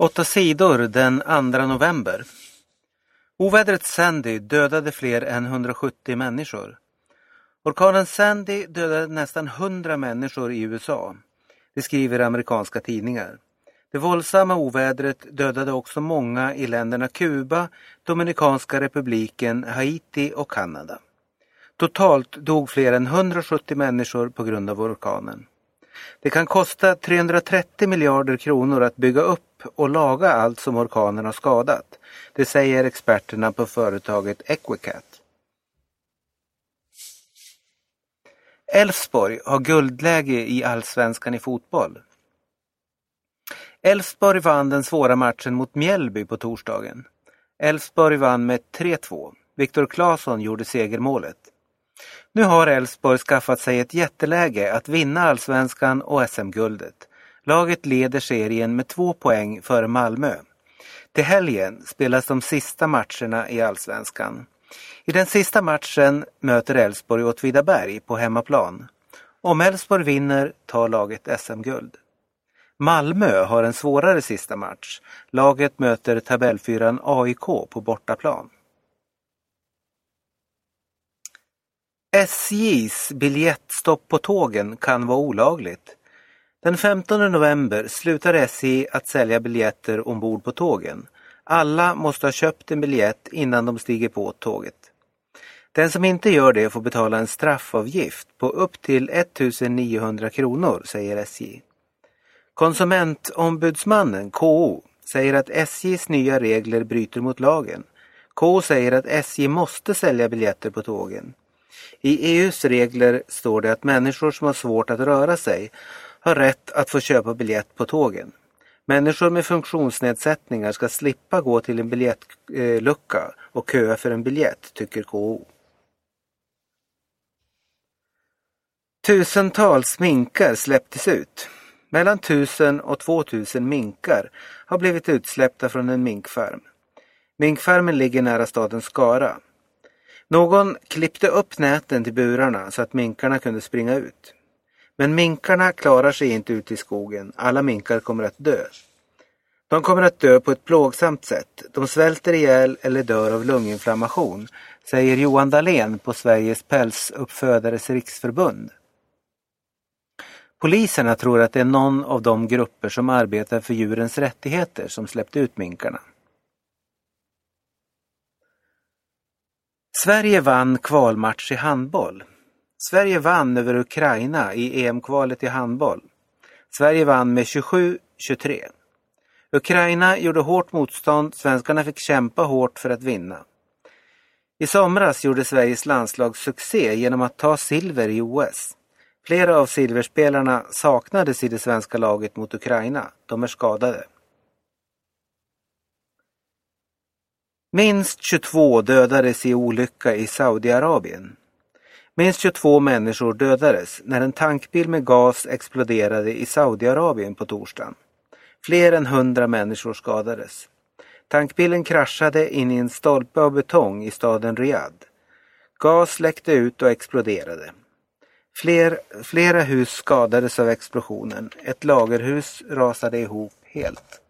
Åtta sidor den 2 november. Ovädret Sandy dödade fler än 170 människor. Orkanen Sandy dödade nästan 100 människor i USA. Det skriver amerikanska tidningar. Det våldsamma ovädret dödade också många i länderna Kuba, Dominikanska republiken, Haiti och Kanada. Totalt dog fler än 170 människor på grund av orkanen. Det kan kosta 330 miljarder kronor att bygga upp och laga allt som orkanen har skadat. Det säger experterna på företaget Equicat. Elfsborg har guldläge i allsvenskan i fotboll. Elfsborg vann den svåra matchen mot Mjällby på torsdagen. Elfsborg vann med 3-2. Viktor Claesson gjorde segermålet. Nu har Elfsborg skaffat sig ett jätteläge att vinna allsvenskan och SM-guldet. Laget leder serien med två poäng före Malmö. Till helgen spelas de sista matcherna i allsvenskan. I den sista matchen möter Elfsborg Åtvidaberg på hemmaplan. Om Elfsborg vinner tar laget SM-guld. Malmö har en svårare sista match. Laget möter tabellfyran AIK på bortaplan. SJs biljettstopp på tågen kan vara olagligt. Den 15 november slutar SJ att sälja biljetter ombord på tågen. Alla måste ha köpt en biljett innan de stiger på tåget. Den som inte gör det får betala en straffavgift på upp till 1900 kronor, säger SJ. Konsumentombudsmannen, KO, säger att SJs nya regler bryter mot lagen. KO säger att SJ måste sälja biljetter på tågen. I EUs regler står det att människor som har svårt att röra sig har rätt att få köpa biljett på tågen. Människor med funktionsnedsättningar ska slippa gå till en biljettlucka och köa för en biljett, tycker KO. Tusentals minkar släpptes ut. Mellan 1000 och 2000 minkar har blivit utsläppta från en minkfarm. Minkfarmen ligger nära staden Skara. Någon klippte upp näten till burarna så att minkarna kunde springa ut. Men minkarna klarar sig inte ut i skogen. Alla minkar kommer att dö. De kommer att dö på ett plågsamt sätt. De svälter ihjäl eller dör av lunginflammation, säger Johan Dahlén på Sveriges pälsuppfödares riksförbund. Poliserna tror att det är någon av de grupper som arbetar för djurens rättigheter som släppt ut minkarna. Sverige vann kvalmatch i handboll. Sverige vann över Ukraina i EM-kvalet i handboll. Sverige vann med 27-23. Ukraina gjorde hårt motstånd, svenskarna fick kämpa hårt för att vinna. I somras gjorde Sveriges landslag succé genom att ta silver i OS. Flera av silverspelarna saknades i det svenska laget mot Ukraina. De är skadade. Minst 22 dödades i olycka i Saudiarabien. Minst 22 människor dödades när en tankbil med gas exploderade i Saudiarabien på torsdagen. Fler än 100 människor skadades. Tankbilen kraschade in i en stolpe av betong i staden Riyadh. Gas läckte ut och exploderade. Fler, flera hus skadades av explosionen. Ett lagerhus rasade ihop helt.